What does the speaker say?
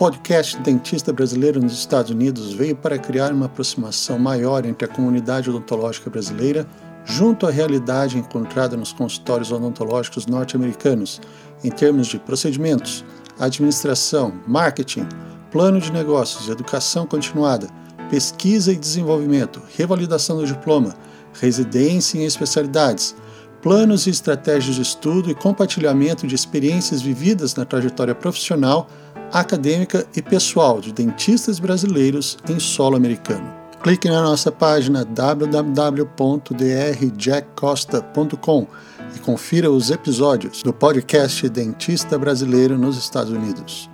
podcast Dentista Brasileiro nos Estados Unidos veio para criar uma aproximação maior entre a comunidade odontológica brasileira junto à realidade encontrada nos consultórios odontológicos norte-americanos, em termos de procedimentos, administração, marketing, plano de negócios, educação continuada, pesquisa e desenvolvimento, revalidação do diploma, residência em especialidades, planos e estratégias de estudo e compartilhamento de experiências vividas na trajetória profissional, acadêmica e pessoal de dentistas brasileiros em solo americano. Clique na nossa página www.drjackcosta.com e confira os episódios do podcast Dentista Brasileiro nos Estados Unidos.